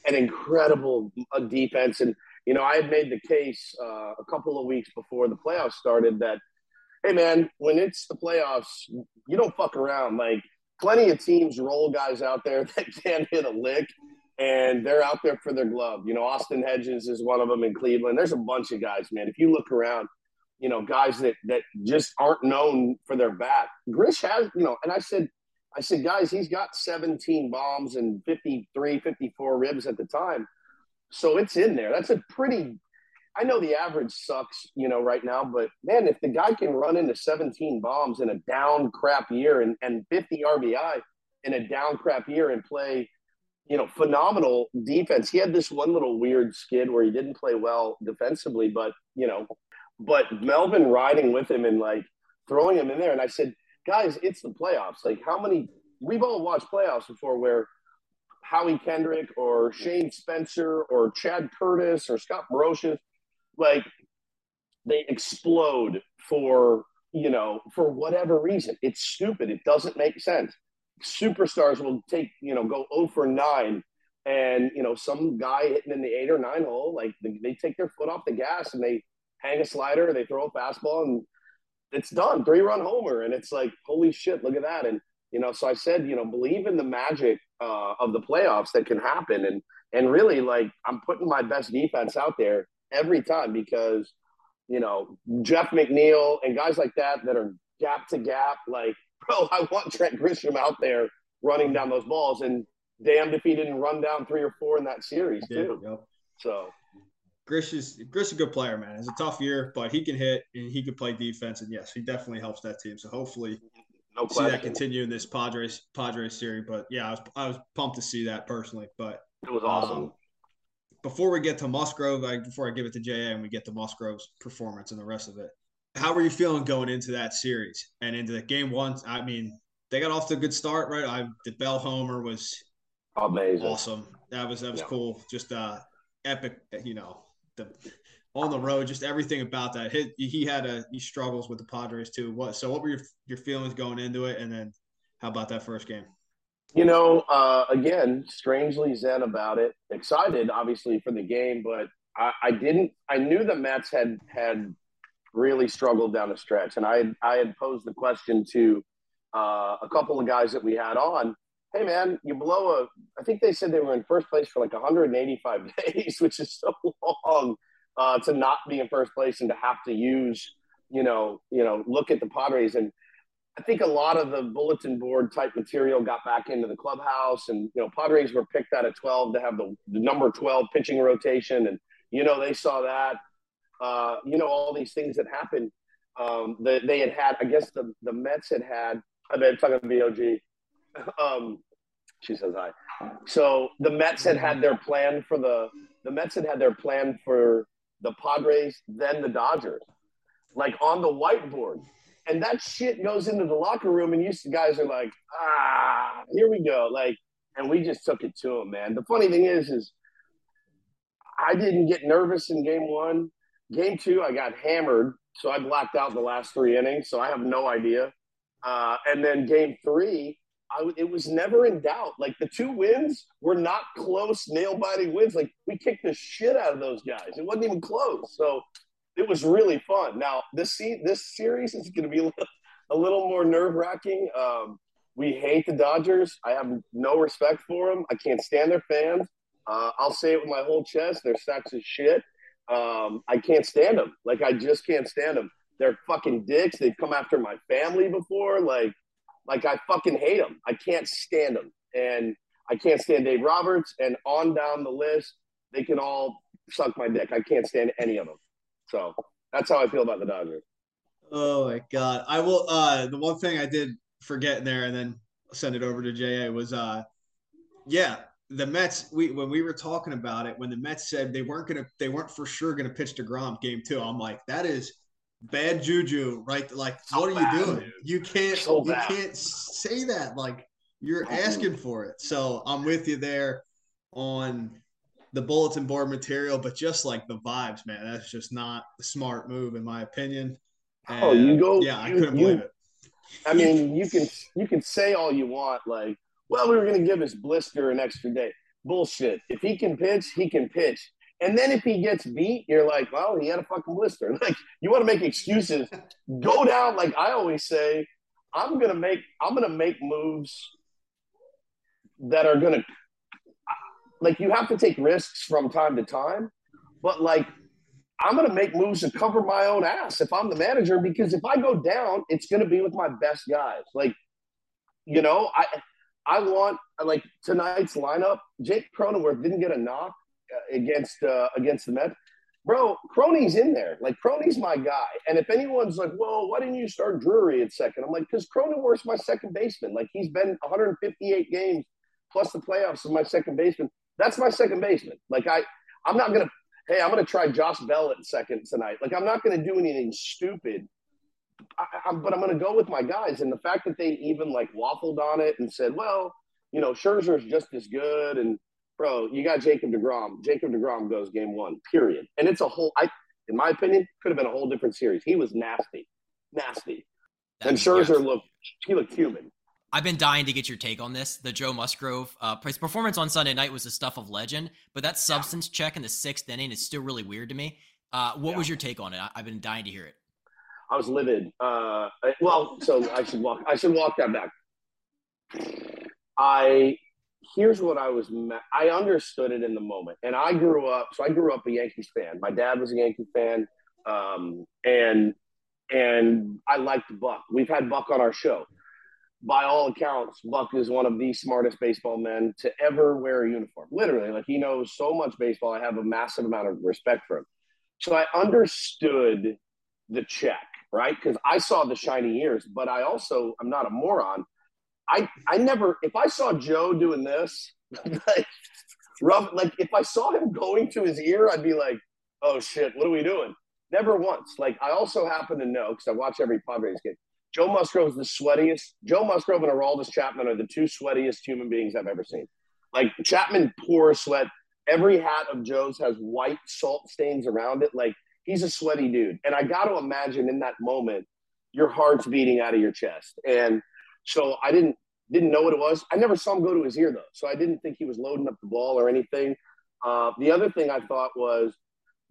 an incredible uh, defense and you know, I had made the case uh, a couple of weeks before the playoffs started that, hey, man, when it's the playoffs, you don't fuck around. Like, plenty of teams roll guys out there that can't hit a lick, and they're out there for their glove. You know, Austin Hedges is one of them in Cleveland. There's a bunch of guys, man. If you look around, you know, guys that that just aren't known for their bat. Grish has, you know, and I said, I said, guys, he's got 17 bombs and 53, 54 ribs at the time. So it's in there. That's a pretty. I know the average sucks, you know, right now, but man, if the guy can run into 17 bombs in a down crap year and, and 50 RBI in a down crap year and play, you know, phenomenal defense. He had this one little weird skid where he didn't play well defensively, but you know, but Melvin riding with him and like throwing him in there. And I said, guys, it's the playoffs. Like, how many? We've all watched playoffs before where Howie Kendrick or Shane Spencer or Chad Curtis or Scott Brosius, like they explode for you know for whatever reason. It's stupid. It doesn't make sense. Superstars will take you know go 0 for nine, and you know some guy hitting in the eight or nine hole, like they, they take their foot off the gas and they hang a slider, they throw a fastball, and it's done. Three run homer, and it's like holy shit, look at that. And you know, so I said, you know, believe in the magic uh, of the playoffs that can happen, and and really, like, I'm putting my best defense out there every time because, you know, Jeff McNeil and guys like that that are gap to gap, like, bro, I want Trent Grisham out there running down those balls, and damned if he didn't run down three or four in that series too. Yep. So. Grish is Grish is a good player, man. It's a tough year, but he can hit and he can play defense, and yes, he definitely helps that team. So hopefully, no see that continue in this Padres Padres series. But yeah, I was I was pumped to see that personally. But it was awesome. Um, before we get to Musgrove, I, before I give it to JA and we get to Musgrove's performance and the rest of it, how were you feeling going into that series and into the game one? I mean, they got off to a good start, right? I the Bell Homer was amazing, awesome. That was that was yeah. cool. Just uh, epic. You know, the on the road, just everything about that. He, he had a he struggles with the Padres too. What so? What were your your feelings going into it, and then how about that first game? You know, uh, again, strangely zen about it. Excited, obviously, for the game, but I, I didn't. I knew the Mets had had really struggled down the stretch, and I I had posed the question to uh, a couple of guys that we had on. Hey man, you blow a. I think they said they were in first place for like 185 days, which is so long uh, to not be in first place and to have to use, you know, you know, look at the Padres. And I think a lot of the bulletin board type material got back into the clubhouse, and you know, Padres were picked out of 12 to have the, the number 12 pitching rotation, and you know, they saw that. Uh, you know, all these things that happened. Um, that they had had. I guess the the Mets had had. I've been talking to BOG. Um, she says hi. So the Mets had had their plan for the the Mets had had their plan for the Padres, then the Dodgers, like on the whiteboard. And that shit goes into the locker room, and you guys are like, ah, here we go. Like, and we just took it to them, man. The funny thing is, is I didn't get nervous in game one. Game two, I got hammered so I blacked out the last three innings, so I have no idea. Uh, and then game three, I, it was never in doubt. Like the two wins were not close, nail biting wins. Like we kicked the shit out of those guys. It wasn't even close. So it was really fun. Now this this series is going to be a little, a little more nerve wracking. Um, we hate the Dodgers. I have no respect for them. I can't stand their fans. Uh, I'll say it with my whole chest. They're sacks of shit. Um, I can't stand them. Like I just can't stand them. They're fucking dicks. They've come after my family before. Like, like I fucking hate them. I can't stand them, and I can't stand Dave Roberts. And on down the list, they can all suck my dick. I can't stand any of them. So that's how I feel about the Dodgers. Oh my god! I will. Uh, the one thing I did forget in there, and then send it over to Ja was, uh, yeah, the Mets. We when we were talking about it, when the Mets said they weren't gonna, they weren't for sure gonna pitch to Grom game two. I'm like, that is bad juju, right? Like, so what are bad, you doing? Dude. You can't, so you can't say that. Like, you're oh, asking for it. So I'm with you there on the bulletin board material, but just like the vibes, man, that's just not a smart move in my opinion. And, oh, you go. Yeah, I couldn't believe it. I mean, you can you can say all you want, like, well, we were going to give his blister an extra day. Bullshit. If he can pitch, he can pitch. And then if he gets beat, you're like, well, he had a fucking blister. Like, you want to make excuses? Go down. Like I always say, I'm gonna make I'm gonna make moves that are gonna like you have to take risks from time to time, but like I'm to make moves to cover my own ass if I'm the manager because if I go down, it's to be with my best guys. Like, you know, I I want like tonight's lineup. Jake Cronenworth didn't get a knock against uh, against the Mets. Bro, Crony's in there. Like Crony's my guy. And if anyone's like, "Well, why didn't you start Drury at second? I'm like, because Cronenworth's my second baseman. Like he's been 158 games plus the playoffs as my second baseman. That's my second baseman. Like I, I'm not gonna. Hey, I'm gonna try Josh Bell at second tonight. Like I'm not gonna do anything stupid. I, I, but I'm gonna go with my guys. And the fact that they even like waffled on it and said, well, you know, Scherzer's just as good. And bro, you got Jacob Degrom. Jacob Degrom goes game one. Period. And it's a whole. I, in my opinion, could have been a whole different series. He was nasty, nasty. That and Scherzer looked. He looked human. I've been dying to get your take on this. The Joe Musgrove uh, his performance on Sunday night was the stuff of legend, but that substance yeah. check in the sixth inning is still really weird to me. Uh, what yeah. was your take on it? I, have been dying to hear it. I was livid. Uh, well, so I should walk. I should walk that back. I here's what I was. I understood it in the moment, and I grew up. So I grew up a Yankees fan. My dad was a Yankee fan, um, and and I liked Buck. We've had Buck on our show by all accounts, Buck is one of the smartest baseball men to ever wear a uniform. Literally, like he knows so much baseball. I have a massive amount of respect for him. So I understood the check, right? Because I saw the shiny ears, but I also I'm not a moron. I I never if I saw Joe doing this, like rough, like if I saw him going to his ear, I'd be like, oh shit, what are we doing? Never once. Like I also happen to know because I watch every Padres game. Joe Musgrove is the sweatiest. Joe Musgrove and Aroldis Chapman are the two sweatiest human beings I've ever seen. Like Chapman pours sweat. Every hat of Joe's has white salt stains around it. Like he's a sweaty dude. And I got to imagine in that moment, your heart's beating out of your chest. And so I didn't didn't know what it was. I never saw him go to his ear though, so I didn't think he was loading up the ball or anything. Uh, the other thing I thought was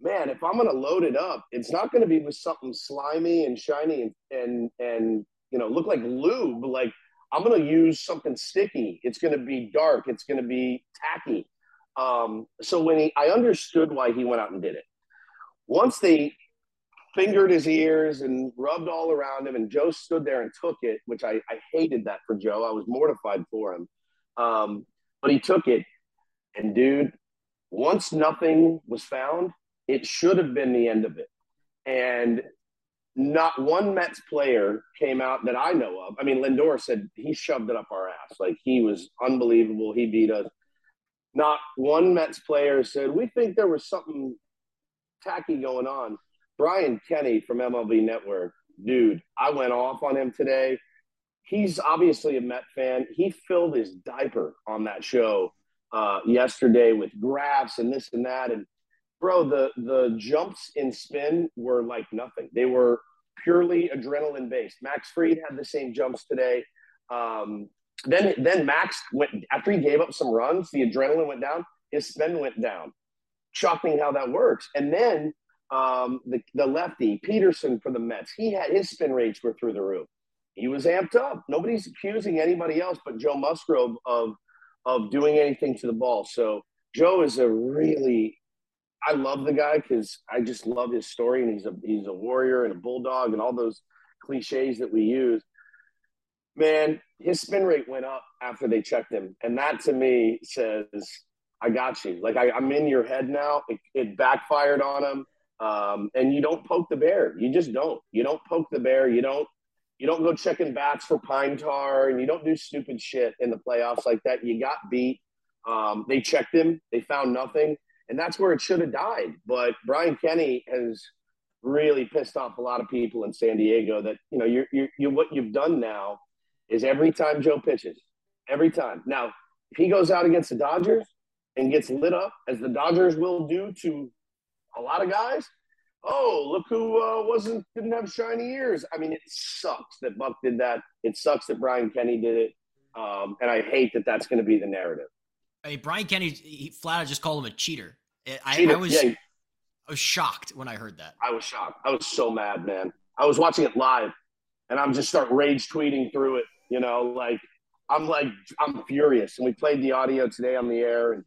man, if I'm going to load it up, it's not going to be with something slimy and shiny and, and, and, you know, look like lube. Like I'm going to use something sticky. It's going to be dark. It's going to be tacky. Um, so when he, I understood why he went out and did it. Once they fingered his ears and rubbed all around him, and Joe stood there and took it, which I, I hated that for Joe. I was mortified for him. Um, but he took it. And dude, once nothing was found, it should have been the end of it. And not one Mets player came out that I know of. I mean, Lindor said he shoved it up our ass. Like he was unbelievable. He beat us. Not one Mets player said, we think there was something tacky going on. Brian Kenny from MLB Network, dude, I went off on him today. He's obviously a Met fan. He filled his diaper on that show uh, yesterday with graphs and this and that. And bro, the the jumps in spin were like nothing. They were purely adrenaline based. Max Fried had the same jumps today. Um, then then Max went after he gave up some runs, the adrenaline went down, his spin went down. Shocking how that works. And then um, the the lefty Peterson for the Mets, he had his spin rates were through the roof. He was amped up. Nobody's accusing anybody else but Joe Musgrove of of doing anything to the ball. So Joe is a really I love the guy because I just love his story and he's a he's a warrior and a bulldog and all those cliches that we use. Man, his spin rate went up after they checked him, and that to me says, "I got you." Like I, am in your head now. It, it backfired on him, um, and you don't poke the bear. You just don't. You don't poke the bear. You don't. You don't go checking bats for pine tar, and you don't do stupid shit in the playoffs like that. You got beat. Um, they checked him. They found nothing and that's where it should have died. But Brian Kenny has really pissed off a lot of people in San Diego. That you know, you're, you're, you what you've done now is every time Joe pitches, every time. Now, if he goes out against the Dodgers and gets lit up, as the Dodgers will do to a lot of guys. Oh, look who uh, wasn't didn't have shiny ears. I mean, it sucks that Buck did that. It sucks that Brian Kenny did it, um, and I hate that that's going to be the narrative. I mean, Brian Kenny, he flat out just called him a cheater. I, cheater. I was, yeah. I was shocked when I heard that. I was shocked. I was so mad, man. I was watching it live, and I'm just start rage tweeting through it. You know, like I'm like I'm furious. And we played the audio today on the air, and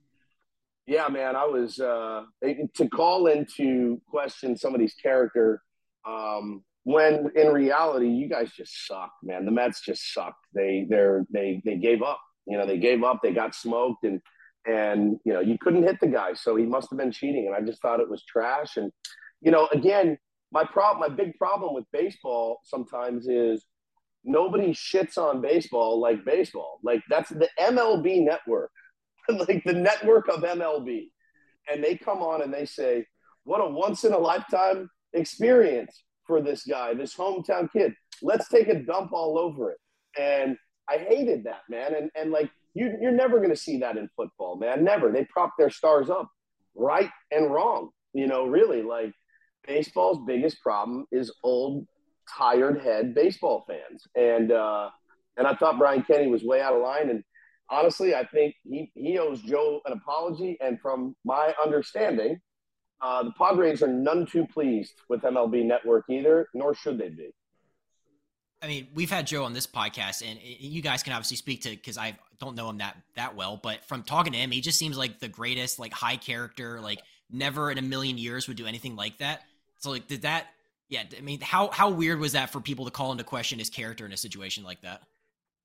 yeah, man, I was uh, to call into question somebody's character um, when in reality you guys just suck, man. The Mets just sucked. They they're they they gave up. You know, they gave up. They got smoked, and and you know you couldn't hit the guy, so he must have been cheating. And I just thought it was trash. And you know, again, my problem, my big problem with baseball sometimes is nobody shits on baseball like baseball. Like that's the MLB network, like the network of MLB, and they come on and they say, "What a once in a lifetime experience for this guy, this hometown kid. Let's take a dump all over it." And I hated that, man. And and like you you're never going to see that in football, man. Never. They prop their stars up, right and wrong. You know, really like baseball's biggest problem is old, tired head baseball fans. And uh, and I thought Brian Kenny was way out of line. And honestly, I think he he owes Joe an apology. And from my understanding, uh, the Padres are none too pleased with MLB Network either, nor should they be. I mean, we've had Joe on this podcast, and you guys can obviously speak to because I don't know him that that well, but from talking to him, he just seems like the greatest, like high character, like never in a million years would do anything like that. So, like, did that? Yeah, I mean, how how weird was that for people to call into question his character in a situation like that?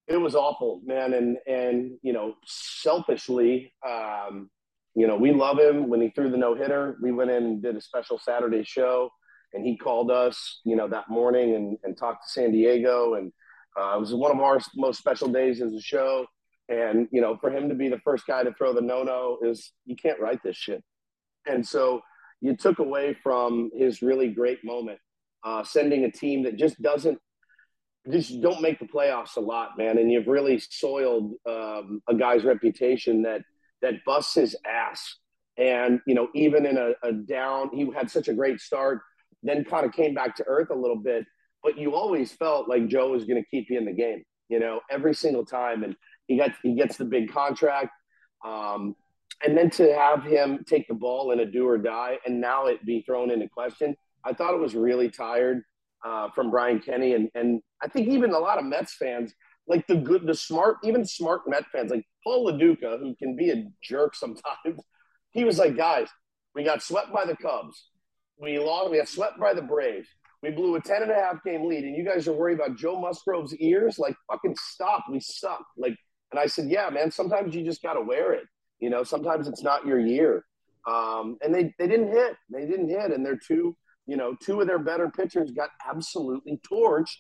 It was awful, man, and and you know, selfishly, um, you know, we love him. When he threw the no hitter, we went in and did a special Saturday show and he called us, you know, that morning and, and talked to San Diego. And uh, it was one of our most special days as a show. And, you know, for him to be the first guy to throw the no no is you can't write this shit. And so you took away from his really great moment, uh, sending a team that just doesn't, just don't make the playoffs a lot, man. And you've really soiled um, a guy's reputation that that busts his ass. And you know, even in a, a down, he had such a great start then kind of came back to earth a little bit. But you always felt like Joe was going to keep you in the game, you know, every single time. And he got he gets the big contract, um, and then to have him take the ball in a do or die, and now it be thrown into question. I thought it was really tired uh, from Brian Kenny, and and I think even a lot of Mets fans, like the good, the smart, even smart Met fans, like Paul Lo Duca, who can be a jerk sometimes. He was like, guys, we got swept by the Cubs we lost. We got swept by the Braves. We blew a 10 and a half game lead, and you guys are worried about Joe Musgrove's ears? Like, fucking stop. We suck. Like, and I said, yeah, man, sometimes you just got to wear it. You know, sometimes it's not your year. Um, and they, they didn't hit. They didn't hit. And they're two, you know, two of their better pitchers got absolutely torched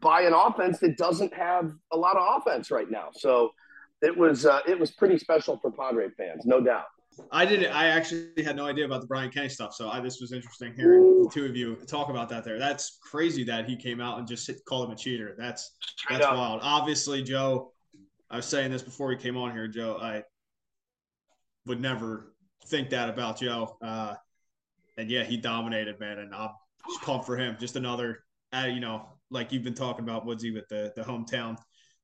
by an offense that doesn't have a lot of offense right now. So it was, uh, it was pretty special for Padre fans, no doubt. I didn't. I actually had no idea about the Brian Kenny stuff, so I, this was interesting hearing the two of you talk about that. There, that's crazy that he came out and just called him a cheater. That's that's wild. Obviously, Joe. I was saying this before he came on here, Joe. I would never think that about Joe. Uh, and yeah, he dominated, man. And I'm pumped for him. Just another, uh, you know, like you've been talking about Woodsy with the the hometown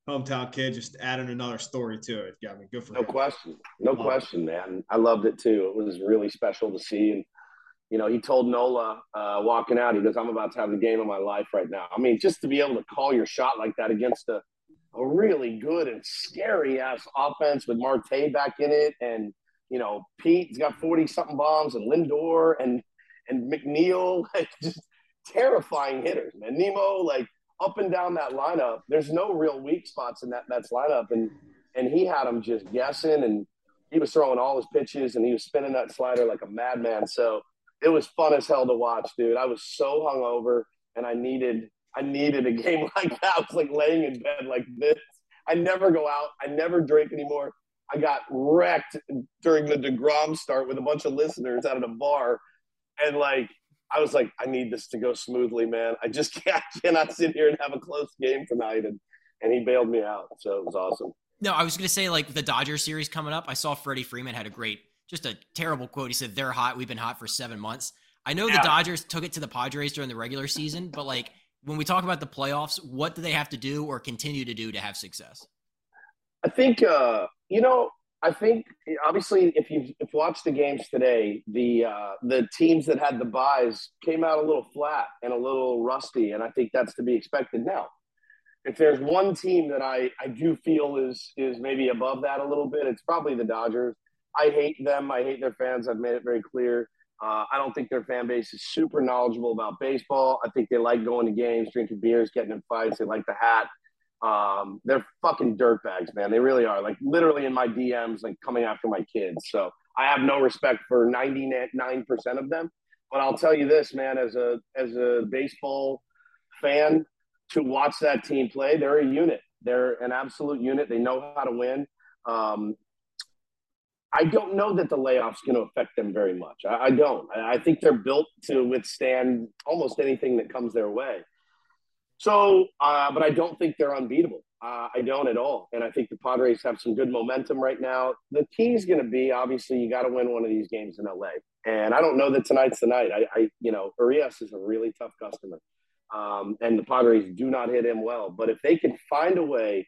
hometown kid, just adding another story to it. Yeah, I mean, good for no him. question, no question, man. I loved it too. It was really special to see, and you know, he told Nola uh, walking out, he goes, "I'm about to have the game of my life right now." I mean, just to be able to call your shot like that against a a really good and scary ass offense with Marte back in it, and you know, Pete's got forty something bombs, and Lindor and and McNeil, like just terrifying hitters, man. Nimmo, like up and down that lineup. There's no real weak spots in that Mets lineup, and and he had them just guessing, and he was throwing all his pitches, and he was spinning that slider like a madman. So it was fun as hell to watch, dude. I was so hungover, and I needed I needed a game like that. I was like laying in bed like this. I never go out. I never drink anymore. I got wrecked during the Degrom start with a bunch of listeners out at a bar, and like I was like, I need this to go smoothly, man. I just can't, I cannot sit here and have a close game tonight. And, and he bailed me out. So it was awesome. No, I was going to say, like, the Dodgers series coming up, I saw Freddie Freeman had a great, just a terrible quote. He said, They're hot. We've been hot for seven months. I know yeah. the Dodgers took it to the Padres during the regular season, but like, when we talk about the playoffs, what do they have to do or continue to do to have success? I think, uh, you know, I think obviously if you've if watched the games today, the uh, the teams that had the byes came out a little flat and a little rusty, and I think that's to be expected now. If there's one team that I, I do feel is is maybe above that a little bit, it's probably the Dodgers. I hate them. I hate their fans. I've made it very clear. Uh, I don't think their fan base is super knowledgeable about baseball. I think they like going to games, drinking beers, getting in fights. They like the hat. Um, they're fucking dirtbags, man. They really are. Like literally in my DMs, like coming after my kids. So I have no respect for 99% of them. But I'll tell you this, man, as a as a baseball fan, to watch that team play, they're a unit. They're an absolute unit. They know how to win. Um, I don't know that the layoff's going to affect them very much. I, I don't. I, I, think they're built to withstand almost anything that comes their way. So, uh, but I don't think they're unbeatable. Uh, I don't at all. And I think the Padres have some good momentum right now. The key is going to be obviously you got to win one of these games in LA. And I don't know that tonight's the night. I, I you know, Urias is a really tough customer. Um, and the Padres do not hit him well. But if they can find a way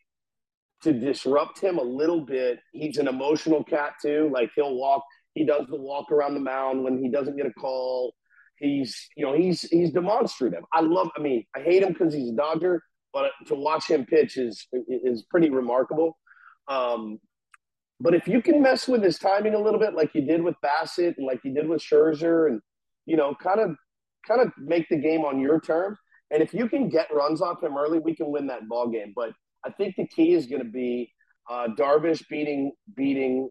to disrupt him a little bit, he's an emotional cat too. Like he'll walk, he does the walk around the mound when he doesn't get a call. He's, you know, he's he's demonstrative. I love. I mean, I hate him because he's a Dodger, but to watch him pitch is is pretty remarkable. Um, but if you can mess with his timing a little bit, like you did with Bassitt and like you did with Scherzer, and you know, kind of kind of make the game on your terms, and if you can get runs off him early, we can win that ball game. But I think the key is going to be uh, Darvish beating beating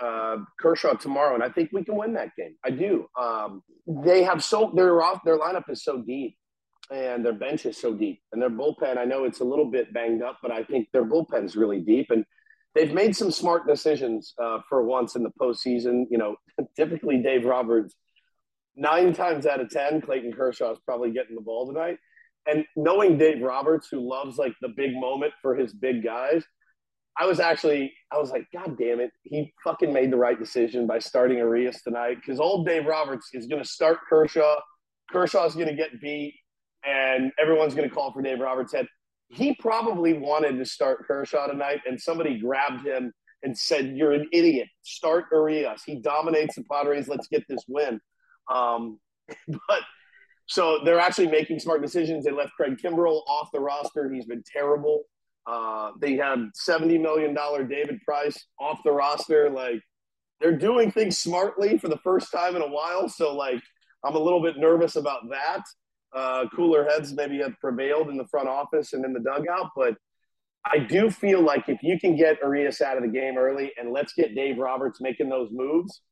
uh, Kershaw tomorrow, and I think we can win that game. I do. Um, they have so their off their lineup is so deep, and their bench is so deep, and their bullpen. I know it's a little bit banged up, but I think their bullpen is really deep, and they've made some smart decisions uh, for once in the postseason. You know, typically Dave Roberts, nine times out of ten, Clayton Kershaw is probably getting the ball tonight. And knowing Dave Roberts, who loves like the big moment for his big guys, I was actually, I was like, God damn it. He fucking made the right decision by starting Urias tonight because old Dave Roberts is going to start Kershaw. Kershaw's going to get beat, and everyone's going to call for Dave Roberts' head. He probably wanted to start Kershaw tonight, and somebody grabbed him and said, You're an idiot. Start Urias. He dominates the Padres. Let's get this win. Um, but so they're actually making smart decisions. They left Craig Kimbrel off the roster. He's been terrible. Uh, they have $70 million David Price off the roster. Like they're doing things smartly for the first time in a while. So like I'm a little bit nervous about that. Uh, cooler heads maybe have prevailed in the front office and in the dugout, but I do feel like if you can get Urias out of the game early and let's get Dave Roberts making those moves,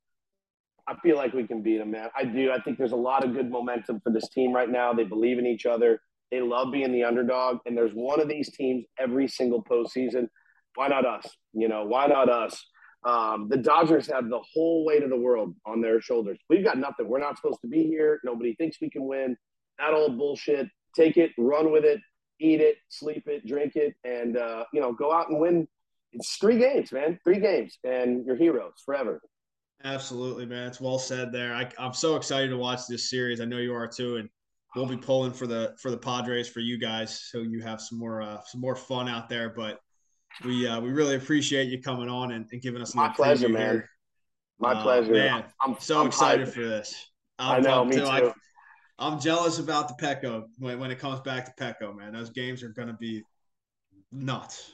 I feel like we can beat them, man. I do. I think there's a lot of good momentum for this team right now. They believe in each other. They love being the underdog, and there's one of these teams every single postseason. Why not us? You know, why not us? Um, the Dodgers have the whole weight of the world on their shoulders. We've got nothing. We're not supposed to be here. Nobody thinks we can win. That old bullshit. Take it, run with it, eat it, sleep it, drink it, and uh, you know, go out and win. It's three games, man. Three games, and you're heroes forever. Absolutely, man. It's well said there. I, I'm so excited to watch this series. I know you are too, and we'll be pulling for the for the Padres for you guys, so you have some more uh, some more fun out there. But we uh, we really appreciate you coming on and, and giving us My pleasure, man. Here. My Uh, pleasure. man. I'm So I'm excited hyped. for this. I I'm know, pumped, me too. I, am jealous about the Petco when, when it comes back to Petco, man. Those games are gonna be nuts.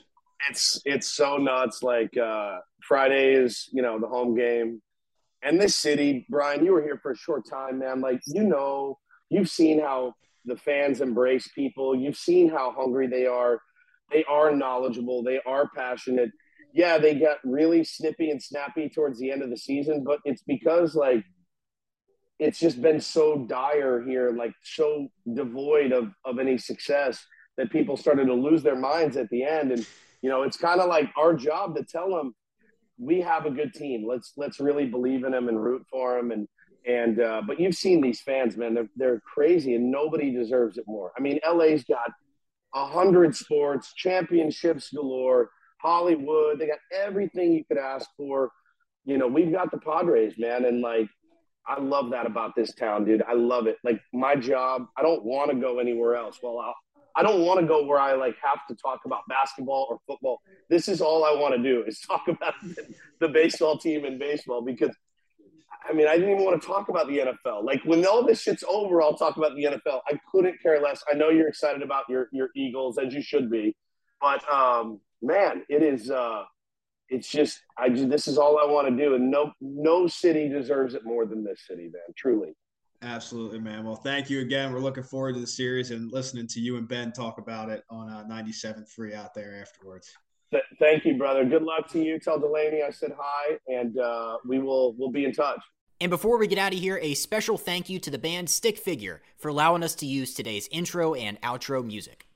it's it's so nuts. Like uh, Friday is you know the home game, and this city, Brian, you were here for a short time, man. Like you know, you've seen how the fans embrace people. You've seen how hungry they are. They are knowledgeable. They are passionate. Yeah, they got really snippy and snappy towards the end of the season, but it's because like it's just been so dire here, like so devoid of of any success that people started to lose their minds at the end. And you know, it's kind of like our job to tell them we have a good team. Let's let's really believe in them and root for them. And and uh, but you've seen these fans, man. They're they're crazy, and nobody deserves it more. I mean, LA's got a hundred sports, championships galore, Hollywood. They got everything you could ask for. You know, we've got the Padres, man, and like. I love that about this town, dude. I love it. Like my job, I don't want to go anywhere else. Well, I'll, I don't want to go where I like have to talk about basketball or football. This is all I want to do is talk about the, baseball team in baseball because I mean, I didn't even want to talk about the NFL. Like when all this shit's over, I'll talk about the NFL. I couldn't care less. I know you're excited about your your Eagles as you should be, but um, man, it is. Uh, it's just I just this is all I want to do, and no no city deserves it more than this city, man. Truly. Absolutely, man. Well, thank you again. We're looking forward to the series and listening to you and Ben talk about it on uh, 97.3 out there afterwards. Th- thank you, brother. Good luck to you. Tell Delaney I said hi, and uh, we will we'll be in touch. And before we get out of here, a special thank you to the band Stick Figure for allowing us to use today's intro and outro music.